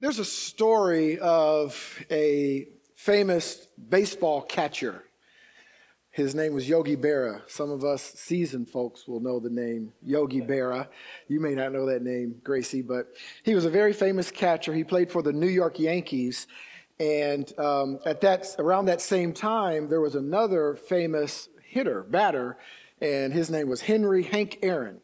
There's a story of a famous baseball catcher. His name was Yogi Berra. Some of us seasoned folks will know the name Yogi Berra. You may not know that name, Gracie, but he was a very famous catcher. He played for the New York Yankees. And um, at that, around that same time, there was another famous hitter, batter, and his name was Henry Hank Aaron.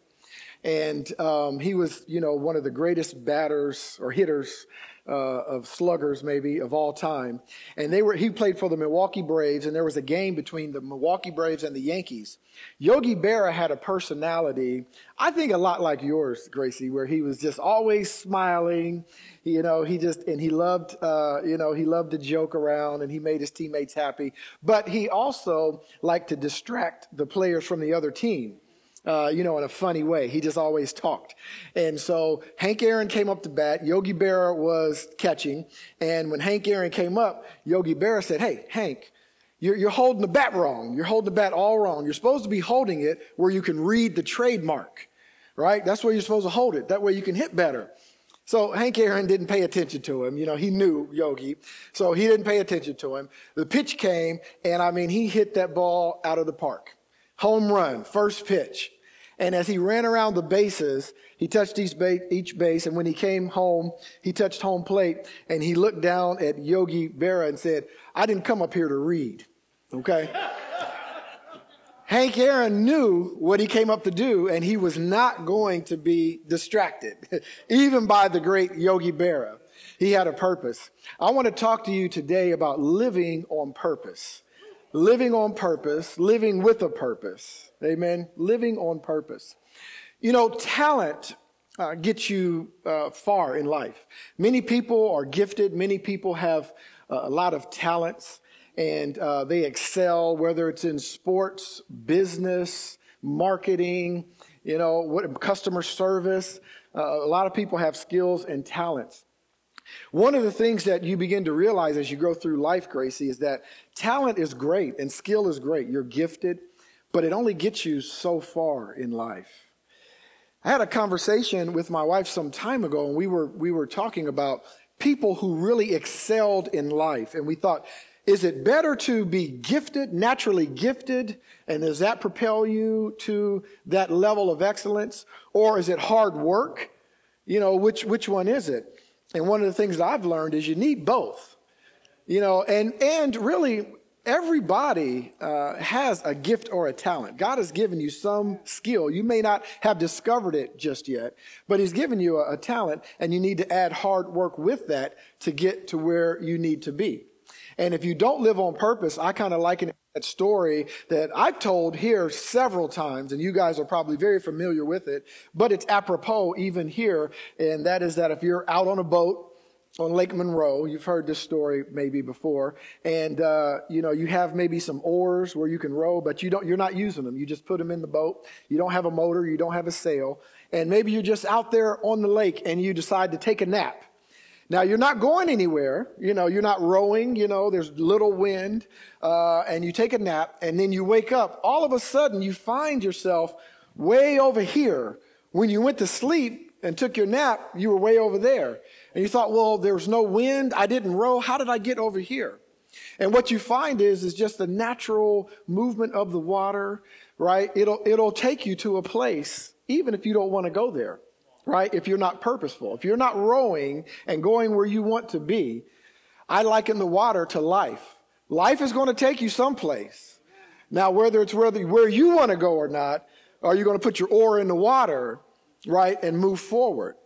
And um, he was, you know, one of the greatest batters or hitters uh, of sluggers, maybe of all time. And they were he played for the Milwaukee Braves, and there was a game between the Milwaukee Braves and the Yankees. Yogi Berra had a personality, I think, a lot like yours, Gracie, where he was just always smiling. You know, he just and he loved, uh, you know, he loved to joke around, and he made his teammates happy. But he also liked to distract the players from the other team uh, you know, in a funny way. He just always talked. And so Hank Aaron came up to bat. Yogi Berra was catching. And when Hank Aaron came up, Yogi Berra said, Hey, Hank, you're, you're holding the bat wrong. You're holding the bat all wrong. You're supposed to be holding it where you can read the trademark, right? That's where you're supposed to hold it. That way you can hit better. So Hank Aaron didn't pay attention to him. You know, he knew Yogi. So he didn't pay attention to him. The pitch came and I mean, he hit that ball out of the park. Home run, first pitch. And as he ran around the bases, he touched each base, each base. And when he came home, he touched home plate and he looked down at Yogi Berra and said, I didn't come up here to read. Okay. Hank Aaron knew what he came up to do and he was not going to be distracted, even by the great Yogi Berra. He had a purpose. I want to talk to you today about living on purpose living on purpose, living with a purpose. Amen. Living on purpose. You know, talent uh, gets you uh, far in life. Many people are gifted. Many people have uh, a lot of talents and uh, they excel, whether it's in sports, business, marketing, you know, what, customer service. Uh, a lot of people have skills and talents. One of the things that you begin to realize as you go through life, Gracie, is that talent is great and skill is great. You're gifted, but it only gets you so far in life. I had a conversation with my wife some time ago, and we were, we were talking about people who really excelled in life. And we thought, is it better to be gifted, naturally gifted, and does that propel you to that level of excellence? Or is it hard work? You know, which, which one is it? And one of the things that I've learned is you need both. You know, and, and really everybody uh, has a gift or a talent. God has given you some skill. You may not have discovered it just yet, but He's given you a, a talent, and you need to add hard work with that to get to where you need to be. And if you don't live on purpose, I kind of liken that story that I've told here several times, and you guys are probably very familiar with it, but it's apropos even here, and that is that if you're out on a boat on Lake Monroe, you've heard this story maybe before, and uh, you know you have maybe some oars where you can row, but you don't, you're not using them. You just put them in the boat. You don't have a motor, you don't have a sail, and maybe you're just out there on the lake and you decide to take a nap. Now you're not going anywhere. You know, you're not rowing. You know, there's little wind, uh, and you take a nap, and then you wake up. All of a sudden, you find yourself way over here. When you went to sleep and took your nap, you were way over there, and you thought, well, there's no wind. I didn't row. How did I get over here? And what you find is, is just the natural movement of the water, right? It'll, it'll take you to a place, even if you don't want to go there right? If you're not purposeful, if you're not rowing and going where you want to be, I liken the water to life. Life is going to take you someplace. Now, whether it's where, where you want to go or not, are you going to put your oar in the water, right, and move forward?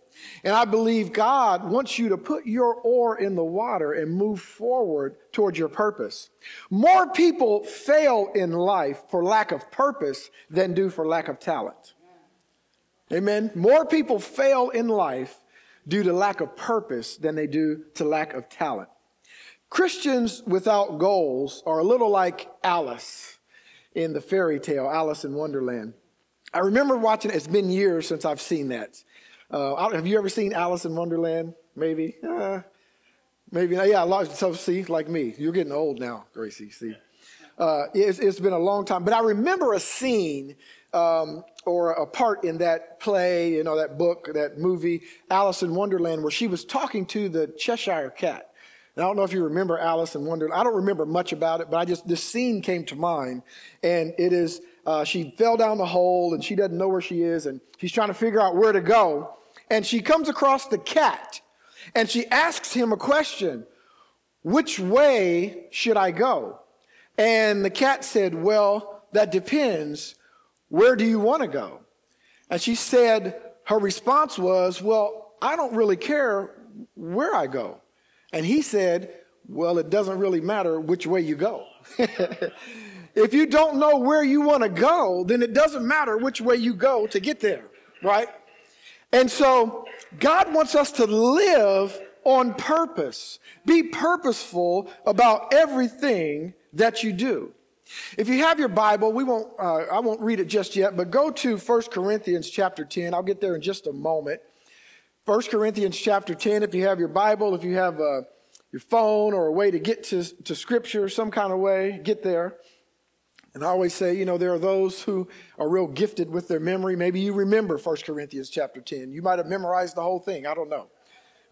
And I believe God wants you to put your oar in the water and move forward towards your purpose. More people fail in life for lack of purpose than do for lack of talent. Amen. More people fail in life due to lack of purpose than they do to lack of talent. Christians without goals are a little like Alice in the fairy tale, Alice in Wonderland. I remember watching, it's been years since I've seen that. Uh, have you ever seen Alice in Wonderland? Maybe? Uh, maybe. Yeah, a lot. So, see, like me, you're getting old now, Gracie, see. Uh, it's, it's been a long time. But I remember a scene um, or a part in that play, you know, that book, that movie, Alice in Wonderland, where she was talking to the Cheshire Cat. And I don't know if you remember Alice in Wonderland. I don't remember much about it, but I just, this scene came to mind. And it is, uh, she fell down the hole and she doesn't know where she is and she's trying to figure out where to go. And she comes across the cat and she asks him a question. Which way should I go? And the cat said, well, that depends. Where do you want to go? And she said, her response was, well, I don't really care where I go. And he said, well, it doesn't really matter which way you go. if you don't know where you want to go, then it doesn't matter which way you go to get there, right? And so God wants us to live on purpose. Be purposeful about everything that you do. If you have your Bible, we won't, uh, I won't read it just yet, but go to 1 Corinthians chapter 10. I'll get there in just a moment. 1 Corinthians chapter 10, if you have your Bible, if you have uh, your phone or a way to get to, to Scripture some kind of way, get there. And I always say, you know, there are those who are real gifted with their memory. Maybe you remember 1 Corinthians chapter 10. You might have memorized the whole thing. I don't know.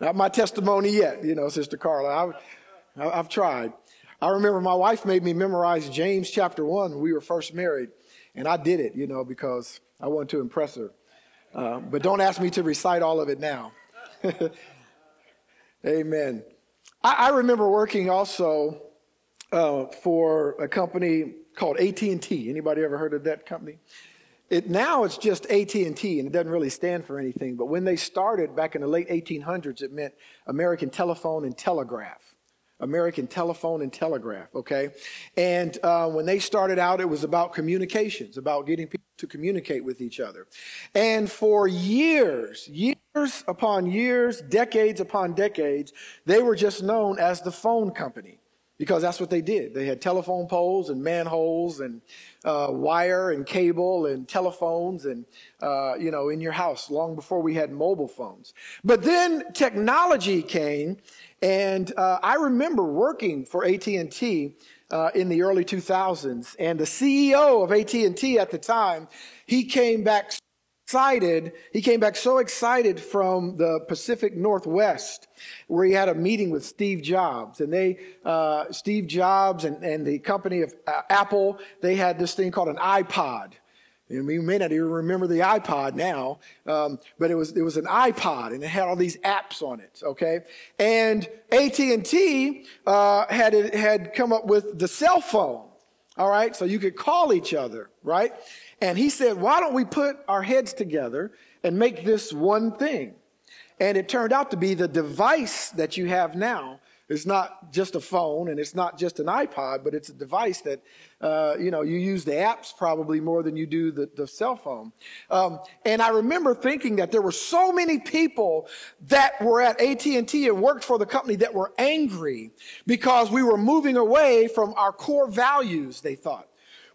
Not my testimony yet, you know, Sister Carla. I've, I've tried. I remember my wife made me memorize James chapter 1 when we were first married. And I did it, you know, because I wanted to impress her. Uh, but don't ask me to recite all of it now. Amen. I, I, remember working also uh, for a company called AT&T. Anybody ever heard of that company? It, now it's just AT&T and it doesn't really stand for anything. But when they started back in the late 1800s, it meant American Telephone and Telegraph. American Telephone and Telegraph, okay? And uh, when they started out, it was about communications, about getting people to communicate with each other. And for years, years upon years, decades upon decades, they were just known as the phone company because that's what they did. They had telephone poles and manholes and uh, wire and cable and telephones and uh, you know in your house long before we had mobile phones. But then technology came and uh, I remember working for AT&T uh, in the early 2000s, and the CEO of AT&T at the time, he came back excited. He came back so excited from the Pacific Northwest, where he had a meeting with Steve Jobs, and they, uh, Steve Jobs and, and the company of uh, Apple, they had this thing called an iPod. You may not even remember the iPod now, um, but it was it was an iPod and it had all these apps on it. Okay, and AT and T uh, had had come up with the cell phone. All right, so you could call each other, right? And he said, "Why don't we put our heads together and make this one thing?" And it turned out to be the device that you have now it's not just a phone and it's not just an iPod, but it's a device that, uh, you know, you use the apps probably more than you do the, the cell phone. Um, and I remember thinking that there were so many people that were at AT&T and worked for the company that were angry because we were moving away from our core values, they thought.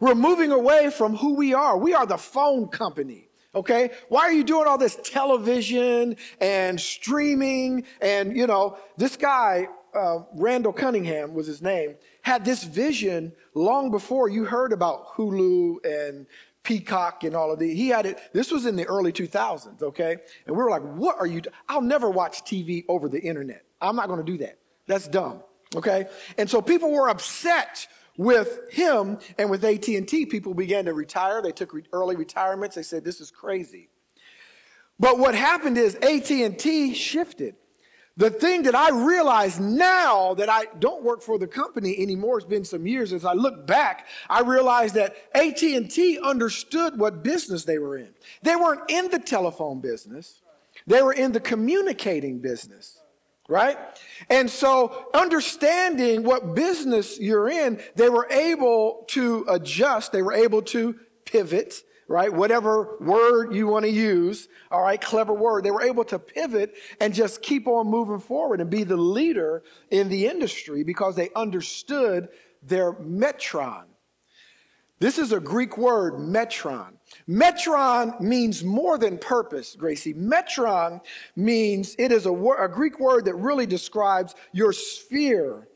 We're moving away from who we are. We are the phone company. Okay? Why are you doing all this television and streaming? And, you know, this guy, uh, Randall Cunningham was his name, had this vision long before you heard about Hulu and Peacock and all of these. He had it. This was in the early 2000s, okay? And we were like, what are you? I'll never watch TV over the internet. I'm not going to do that. That's dumb, okay? And so people were upset with him and with AT&T. People began to retire. They took re- early retirements. They said, this is crazy. But what happened is AT&T shifted. The thing that I realize now that I don't work for the company anymore, it's been some years, as I look back, I realized that AT&T understood what business they were in. They weren't in the telephone business. They were in the communicating business. Right? And so understanding what business you're in, they were able to adjust. They were able to pivot right? Whatever word you want to use, all right, clever word. They were able to pivot and just keep on moving forward and be the leader in the industry because they understood their metron. This is a Greek word, metron. Metron means more than purpose, Gracie. Metron means it is a, wor- a Greek word that really describes your sphere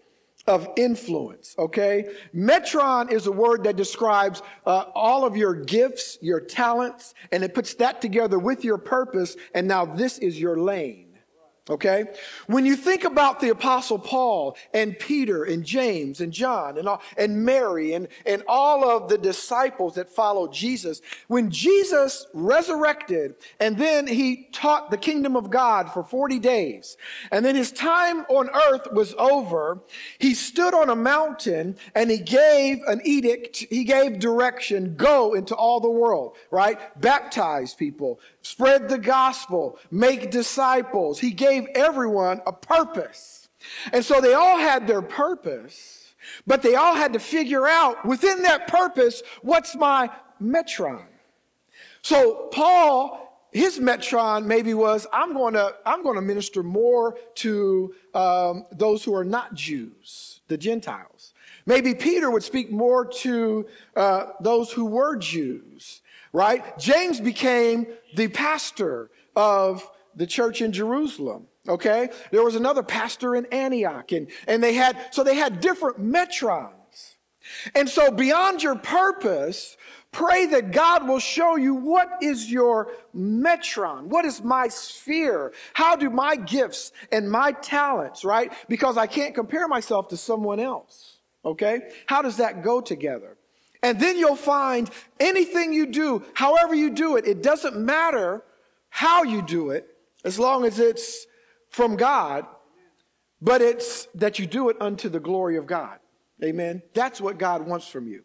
of influence, okay? Metron is a word that describes uh, all of your gifts, your talents, and it puts that together with your purpose, and now this is your lane. Okay? When you think about the apostle Paul and Peter and James and John and, all, and Mary and, and all of the disciples that followed Jesus, when Jesus resurrected and then he taught the kingdom of God for 40 days and then his time on earth was over, he stood on a mountain and he gave an edict, he gave direction, go into all the world, right? Baptize people, spread the gospel, make disciples. He gave everyone a purpose. And so they all had their purpose, but they all had to figure out within that purpose, what's my metron? So Paul, his metron maybe was, I'm going to, I'm going to minister more to um, those who are not Jews, the Gentiles. Maybe Peter would speak more to uh, those who were Jews right? James became the pastor of the church in Jerusalem. Okay. There was another pastor in Antioch and, and they had, so they had different metrons. And so beyond your purpose, pray that God will show you what is your metron? What is my sphere? How do my gifts and my talents, right? Because I can't compare myself to someone else. Okay. How does that go together? And then you'll find anything you do, however you do it, it doesn't matter how you do it, as long as it's from God, but it's that you do it unto the glory of God. Amen. That's what God wants from you.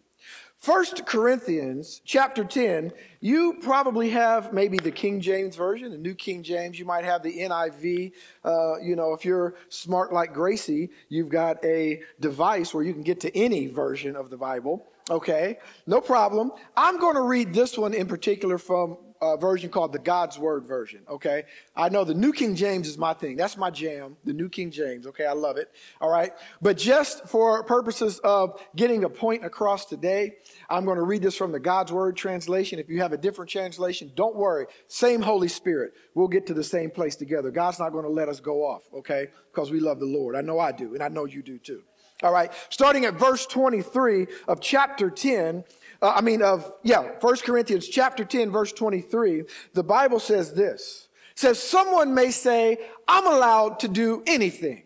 First Corinthians chapter 10, you probably have maybe the King James Version, the New King James. You might have the NIV. Uh, you know, if you're smart like Gracie, you've got a device where you can get to any version of the Bible. Okay, no problem. I'm going to read this one in particular from a version called the God's Word version. Okay, I know the New King James is my thing. That's my jam. The New King James. Okay, I love it. All right, but just for purposes of getting a point across today, I'm going to read this from the God's Word translation. If you have a different translation, don't worry. Same Holy Spirit. We'll get to the same place together. God's not going to let us go off. Okay, because we love the Lord. I know I do, and I know you do too. All right. Starting at verse 23 of chapter 10, uh, I mean, of, yeah, 1 Corinthians chapter 10, verse 23, the Bible says this. Says, someone may say, I'm allowed to do anything,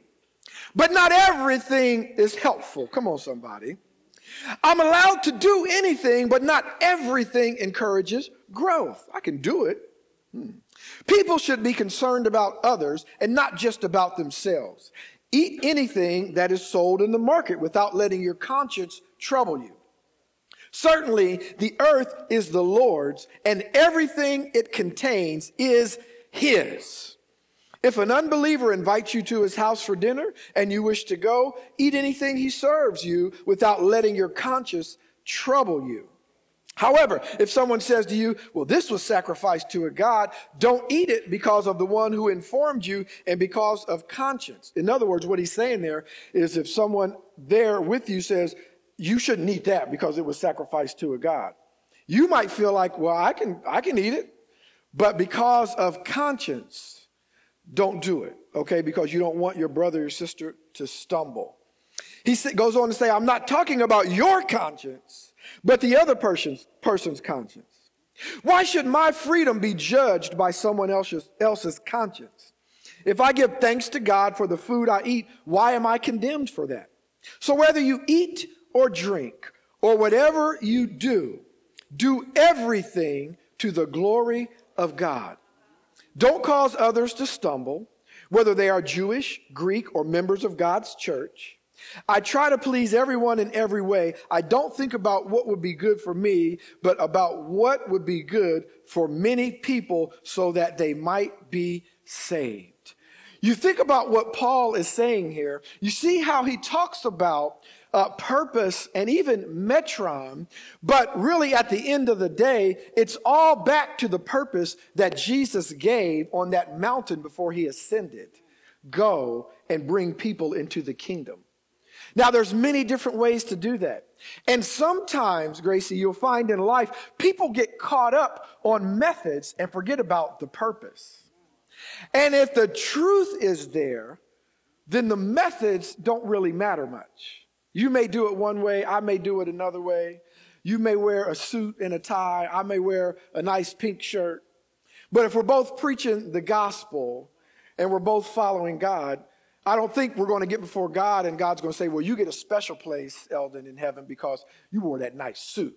but not everything is helpful. Come on, somebody. I'm allowed to do anything, but not everything encourages growth. I can do it. Hmm. People should be concerned about others and not just about themselves. Eat anything that is sold in the market without letting your conscience trouble you. Certainly, the earth is the Lord's, and everything it contains is His. If an unbeliever invites you to his house for dinner and you wish to go, eat anything he serves you without letting your conscience trouble you. However, if someone says to you, well, this was sacrificed to a God, don't eat it because of the one who informed you and because of conscience. In other words, what he's saying there is if someone there with you says, you shouldn't eat that because it was sacrificed to a God. You might feel like, well, I can, I can eat it, but because of conscience, don't do it, okay? Because you don't want your brother or sister to stumble. He goes on to say, I'm not talking about your conscience but the other person's, person's conscience. Why should my freedom be judged by someone else's, else's conscience? If I give thanks to God for the food I eat, why am I condemned for that? So whether you eat or drink or whatever you do, do everything to the glory of God. Don't cause others to stumble, whether they are Jewish, Greek, or members of God's church. I try to please everyone in every way. I don't think about what would be good for me, but about what would be good for many people so that they might be saved. You think about what Paul is saying here. You see how he talks about uh, purpose and even metron, but really at the end of the day, it's all back to the purpose that Jesus gave on that mountain before he ascended. Go and bring people into the kingdom. Now, there's many different ways to do that. And sometimes, Gracie, you'll find in life, people get caught up on methods and forget about the purpose. And if the truth is there, then the methods don't really matter much. You may do it one way, I may do it another way. You may wear a suit and a tie, I may wear a nice pink shirt. But if we're both preaching the gospel and we're both following God, I don't think we're going to get before God and God's going to say, Well, you get a special place, Eldon, in heaven because you wore that nice suit.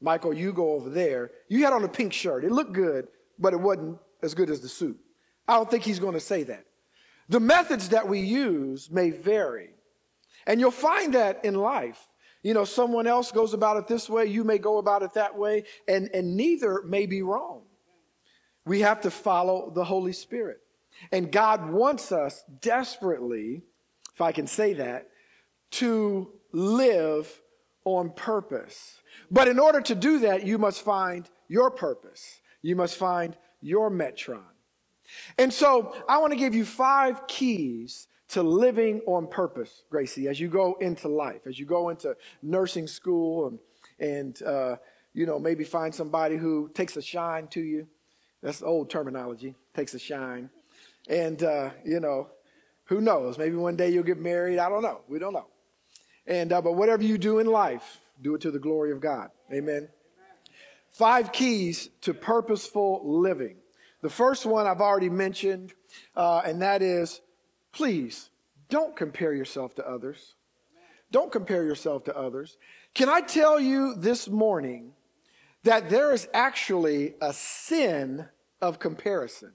Michael, you go over there. You had on a pink shirt. It looked good, but it wasn't as good as the suit. I don't think he's going to say that. The methods that we use may vary. And you'll find that in life. You know, someone else goes about it this way, you may go about it that way, and, and neither may be wrong. We have to follow the Holy Spirit. And God wants us desperately, if I can say that, to live on purpose. But in order to do that, you must find your purpose. You must find your metron. And so I want to give you five keys to living on purpose, Gracie, as you go into life, as you go into nursing school and, and uh, you know, maybe find somebody who takes a shine to you. That's old terminology, takes a shine. And, uh, you know, who knows? Maybe one day you'll get married. I don't know. We don't know. And, uh, but whatever you do in life, do it to the glory of God. Amen. Five keys to purposeful living. The first one I've already mentioned, uh, and that is please don't compare yourself to others. Don't compare yourself to others. Can I tell you this morning that there is actually a sin of comparison?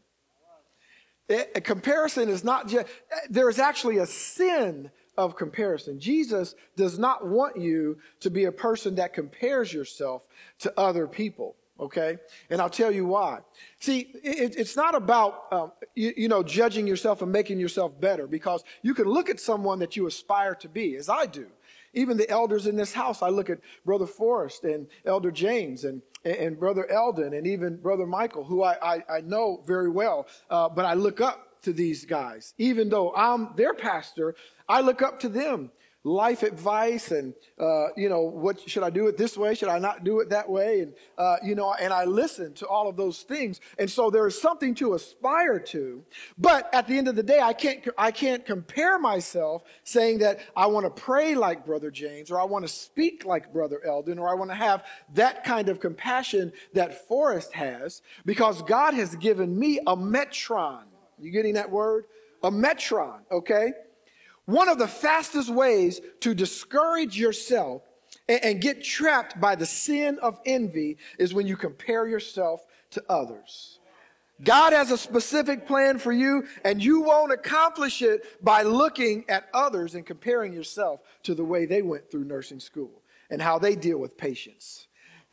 It, a comparison is not just, eh, there is actually a sin of comparison. Jesus does not want you to be a person that compares yourself to other people. Okay? And I'll tell you why. See, it, it's not about, um, you, you, know, judging yourself and making yourself better because you can look at someone that you aspire to be, as I do. Even the elders in this house, I look at Brother Forrest and Elder James and, and Brother Eldon and even Brother Michael, who I, I, I know very well, uh, but I look up to these guys. Even though I'm their pastor, I look up to them life advice and, uh, you know, what should I do it this way? Should I not do it that way? And, uh, you know, and I listen to all of those things. And so there is something to aspire to. But at the end of the day, I can't, I can't compare myself saying that I want to pray like Brother James or I want to speak like Brother Eldon or I want to have that kind of compassion that Forrest has because God has given me a metron. You getting that word? A metron, okay? One of the fastest ways to discourage yourself and, and, get trapped by the sin of envy is when you compare yourself to others. God has a specific plan for you, and you won't accomplish it by looking at others and comparing yourself to the way they went through nursing school and how they deal with patients.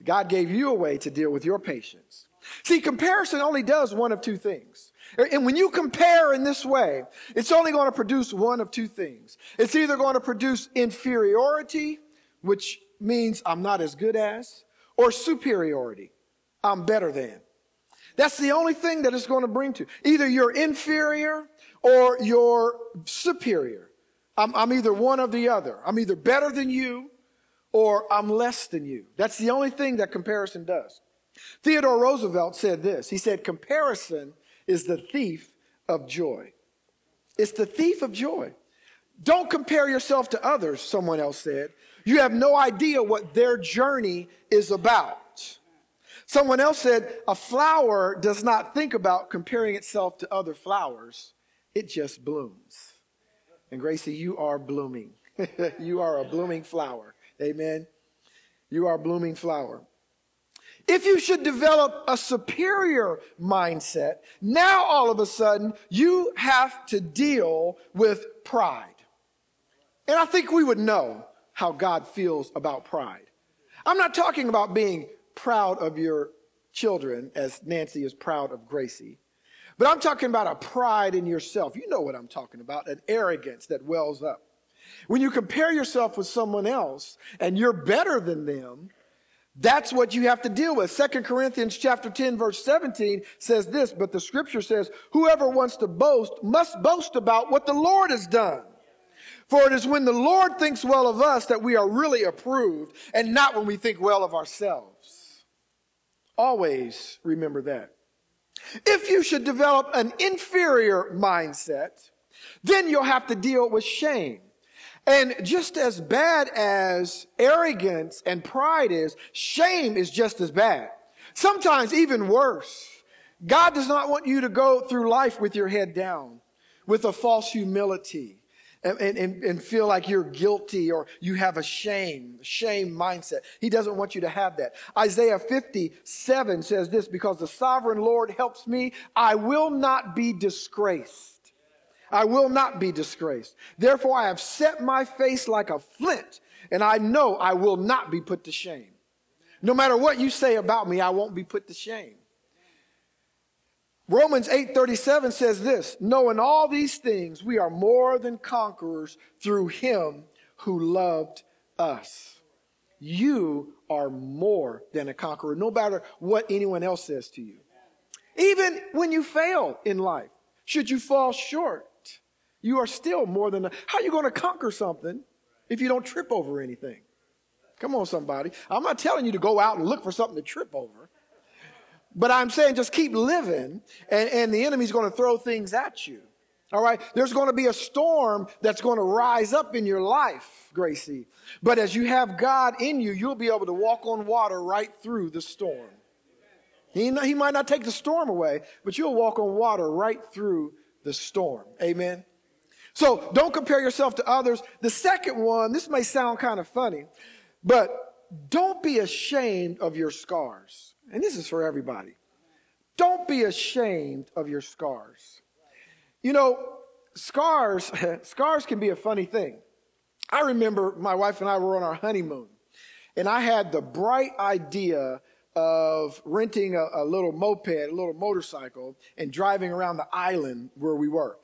God gave you a way to deal with your patients. See, comparison only does one of two things. And when you compare in this way, it's only going to produce one of two things. It's either going to produce inferiority, which means I'm not as good as, or superiority, I'm better than. That's the only thing that it's going to bring to. Either you're inferior or you're superior. I'm, I'm either one or the other. I'm either better than you or I'm less than you. That's the only thing that comparison does. Theodore Roosevelt said this. He said, comparison is the thief of joy. It's the thief of joy. Don't compare yourself to others, someone else said. You have no idea what their journey is about. Someone else said, a flower does not think about comparing itself to other flowers. It just blooms. And Gracie, you are blooming. you are a blooming flower. Amen. You are a blooming flower. If you should develop a superior mindset, now all of a sudden you have to deal with pride. And I think we would know how God feels about pride. I'm not talking about being proud of your children as Nancy is proud of Gracie. But I'm talking about a pride in yourself. You know what I'm talking about, an arrogance that wells up. When you compare yourself with someone else and you're better than them, that's what you have to deal with. Second Corinthians chapter 10 verse 17 says this, but the scripture says, whoever wants to boast must boast about what the Lord has done. For it is when the Lord thinks well of us that we are really approved and not when we think well of ourselves. Always remember that. If you should develop an inferior mindset, Then you'll have to deal with shame. And just as bad as arrogance and pride is, shame is just as bad. Sometimes even worse. God does not want you to go through life with your head down, with a false humility. And, and, and, feel like you're guilty or you have a shame, shame mindset. He doesn't want you to have that. Isaiah 57 says this, because the sovereign Lord helps me, I will not be disgraced. I will not be disgraced. Therefore, I have set my face like a flint, and I know I will not be put to shame. No matter what you say about me, I won't be put to shame. Romans 8:37 says this, knowing all these things, we are more than conquerors through him who loved us. You are more than a conqueror, no matter what anyone else says to you. Even when you fail in life, should you fall short, you are still more than a, how are you going to conquer something if you don't trip over anything? Come on, somebody. I'm not telling you to go out and look for something to trip over. But I'm saying just keep living, and, and the enemy's going to throw things at you. All right? There's going to be a storm that's going to rise up in your life, Gracie. But as you have God in you, you'll be able to walk on water right through the storm. He, he might not take the storm away, but you'll walk on water right through the storm. Amen? So don't compare yourself to others. The second one, this may sound kind of funny, but don't be ashamed of your scars. And this is for everybody. Don't be ashamed of your scars. You know, scars, scars can be a funny thing. I remember my wife and I were on our honeymoon, and I had the bright idea of renting a, a little moped, a little motorcycle, and driving around the island where we were.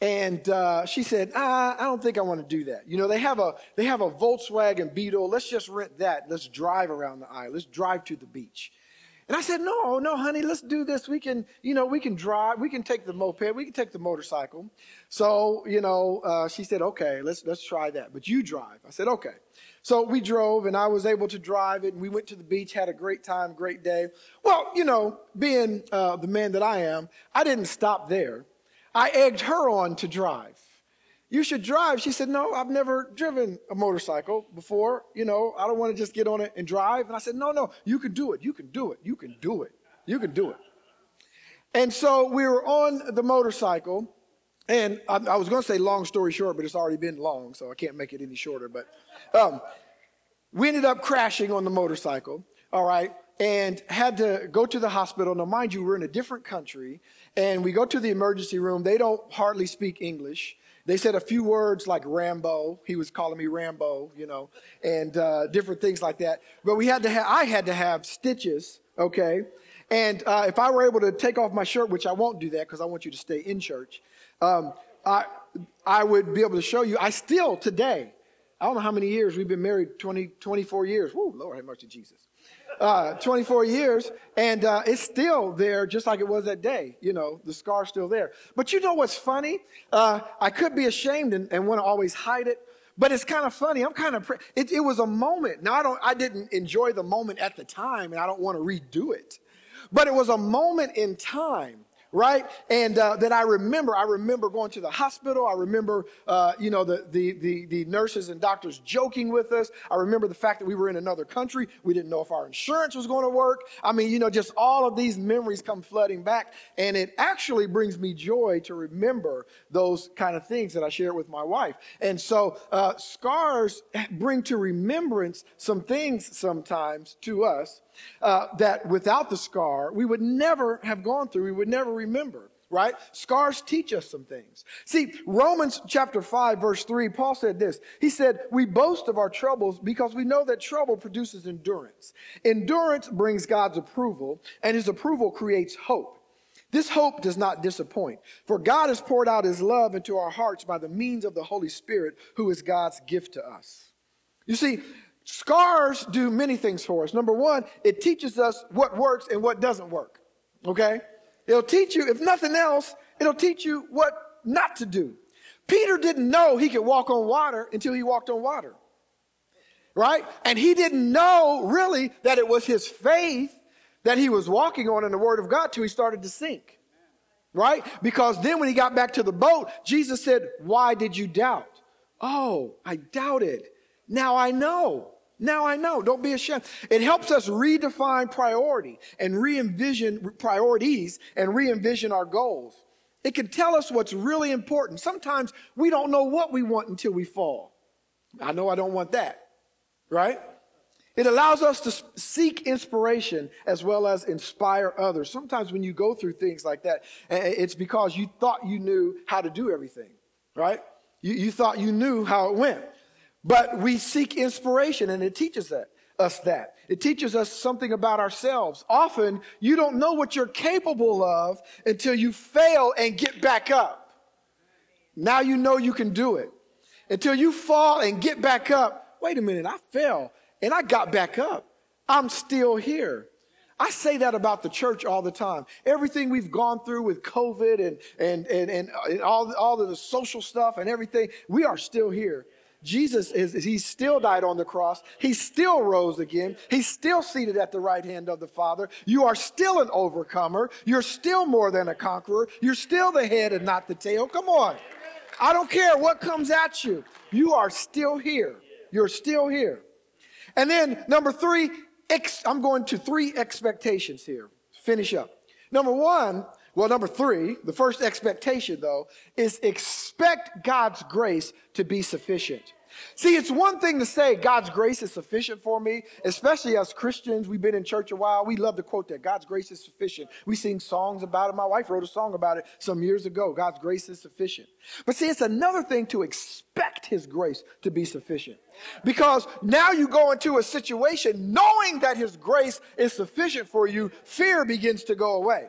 And uh, she said, ah, "I don't think I want to do that. You know, they have a they have a Volkswagen Beetle. Let's just rent that. Let's drive around the island. Let's drive to the beach." And I said, no, no, honey, let's do this. We can, you know, we can drive, we can take the moped, we can take the motorcycle. So, you know, uh, she said, okay, let's, let's try that. But you drive. I said, okay. So we drove and I was able to drive it and we went to the beach, had a great time, great day. Well, you know, being uh, the man that I am, I didn't stop there. I egged her on to drive. You should drive. She said, No, I've never driven a motorcycle before. You know, I don't want to just get on it and drive. And I said, No, no, you can do it. You can do it. You can do it. You can do it. And so we were on the motorcycle. And I, I was going to say long story short, but it's already been long, so I can't make it any shorter. But um, we ended up crashing on the motorcycle, all right, and had to go to the hospital. Now, mind you, we're in a different country, and we go to the emergency room. They don't hardly speak English. They said a few words like Rambo. He was calling me Rambo, you know, and uh, different things like that. But we had to have, I had to have stitches, okay? And uh, if I were able to take off my shirt, which I won't do that because I want you to stay in church, um, I, I would be able to show you. I still today, I don't know how many years we've been married 20, 24 years. Woo, Lord have mercy, Jesus uh, 24 years, and uh, it's still there just like it was that day. You know, the scar's still there. But you know what's funny? Uh, I could be ashamed and, and want to always hide it. But it's kind of funny. I'm kind of, pre- it, it was a moment. Now I don't, I didn't enjoy the moment at the time and I don't want to redo it. But it was a moment in time right? And uh, that I remember, I remember going to the hospital. I remember, uh, you know, the, the, the, the, nurses and doctors joking with us. I remember the fact that we were in another country. We didn't know if our insurance was going to work. I mean, you know, just all of these memories come flooding back. And it actually brings me joy to remember those kind of things that I shared with my wife. And so uh, scars bring to remembrance some things sometimes to us uh, that without the scar, we would never have gone through, we would never remember, right? Scars teach us some things. See, Romans chapter 5, verse 3, Paul said this. He said, We boast of our troubles because we know that trouble produces endurance. Endurance brings God's approval, and his approval creates hope. This hope does not disappoint, for God has poured out his love into our hearts by the means of the Holy Spirit, who is God's gift to us. You see, Scars do many things for us. Number one, it teaches us what works and what doesn't work. Okay? It'll teach you, if nothing else, it'll teach you what not to do. Peter didn't know he could walk on water until he walked on water. Right? And he didn't know really that it was his faith that he was walking on in the Word of God till he started to sink. right? Because then when he got back to the boat, Jesus said, Why did you doubt? Oh, I doubted. Now I know. Now I know. Don't be ashamed. It helps us redefine priority and re-envision priorities and re-envision our goals. It can tell us what's really important. Sometimes we don't know what we want until we fall. I know I don't want that, right? It allows us to seek inspiration as well as inspire others. Sometimes when you go through things like that, it's because you thought you knew how to do everything, right? You, you thought you knew how it went. But we seek inspiration and it teaches that, us that. It teaches us something about ourselves. Often you don't know what you're capable of until you fail and get back up. Now you know you can do it. Until you fall and get back up. Wait a minute, I fell and I got back up. I'm still here. I say that about the church all the time. Everything we've gone through with COVID and, and, and, and, all, all of the social stuff and everything, we are still here. Jesus is, he still died on the cross. He still rose again. He's still seated at the right hand of the Father. You are still an overcomer. You're still more than a conqueror. You're still the head and not the tail. Come on. I don't care what comes at you. You are still here. You're still here. And then number three, ex- I'm going to three expectations here. Finish up. Number one, well, number three, the first expectation though, is expect God's grace to be sufficient. See, it's one thing to say God's grace is sufficient for me, especially as Christians. We've been in church a while. We love to quote that God's grace is sufficient. We sing songs about it. My wife wrote a song about it some years ago. God's grace is sufficient. But see, it's another thing to expect His grace to be sufficient. Because now you go into a situation knowing that His grace is sufficient for you, fear begins to go away.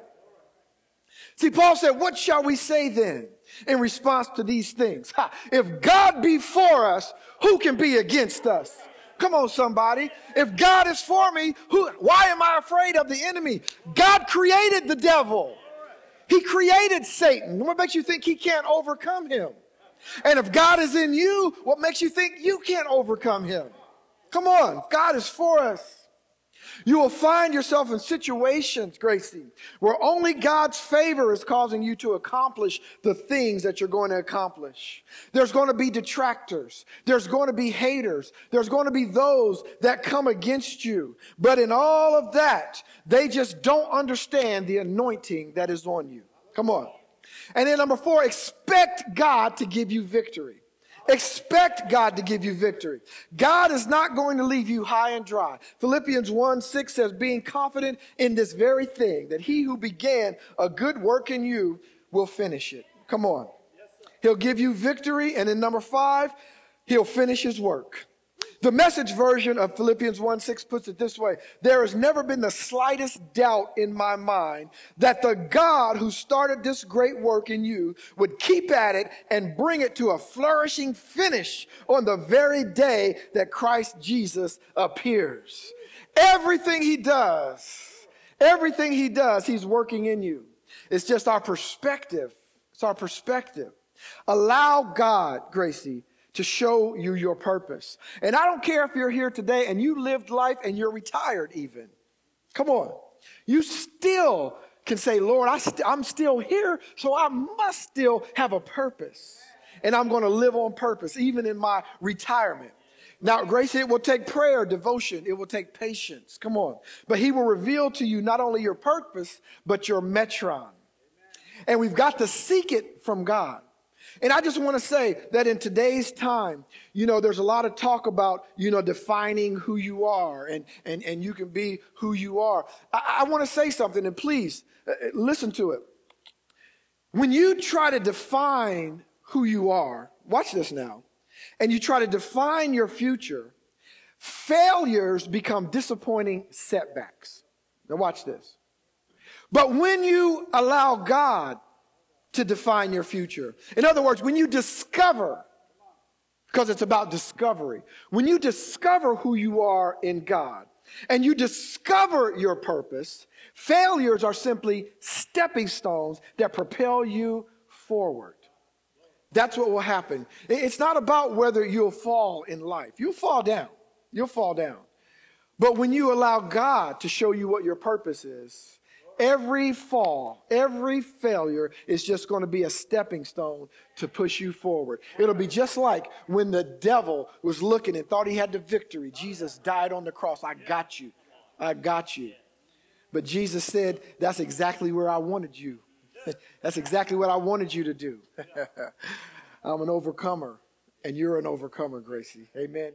See, Paul said, What shall we say then in response to these things? Ha, if God be for us, who can be against us? Come on, somebody. If God is for me, who, why am I afraid of the enemy? God created the devil. He created Satan. What makes you think he can't overcome him? And if God is in you, what makes you think you can't overcome him? Come on. God is for us. You will find yourself in situations, Gracie, where only God's favor is causing you to accomplish the things that you're going to accomplish. There's going to be detractors. There's going to be haters. There's going to be those that come against you. But in all of that, they just don't understand the anointing that is on you. Come on. And then number four, expect God to give you victory. Expect God to give you victory. God is not going to leave you high and dry. Philippians 1 6 says, being confident in this very thing, that he who began a good work in you will finish it. Come on. He'll give you victory. And in number five, he'll finish his work. The message version of Philippians 1 6 puts it this way There has never been the slightest doubt in my mind that the God who started this great work in you would keep at it and bring it to a flourishing finish on the very day that Christ Jesus appears. Everything he does, everything he does, he's working in you. It's just our perspective. It's our perspective. Allow God, Gracie, to show you your purpose. And I don't care if you're here today and you lived life and you're retired even. Come on. You still can say, Lord, I st- I'm still here, so I must still have a purpose. And I'm going to live on purpose, even in my retirement. Now, grace, it will take prayer, devotion. It will take patience. Come on. But he will reveal to you not only your purpose, but your metron. And we've got to seek it from God. And I just want to say that in today's time, you know, there's a lot of talk about, you know, defining who you are and, and, and you can be who you are. I, I want to say something and please uh, uh, listen to it. When you try to define who you are, watch this now, and you try to define your future, failures become disappointing setbacks. Now watch this. But when you allow God to define your future. In other words, when you discover, because it's about discovery, when you discover who you are in God and you discover your purpose, failures are simply stepping stones that propel you forward. That's what will happen. It's not about whether you'll fall in life. You'll fall down. You'll fall down. But when you allow God to show you what your purpose is, Every fall, every failure is just going to be a stepping stone to push you forward. It'll be just like when the devil was looking and thought he had the victory. Jesus died on the cross. I got you. I got you. But Jesus said, That's exactly where I wanted you. That's exactly what I wanted you to do. I'm an overcomer, and you're an overcomer, Gracie. Amen.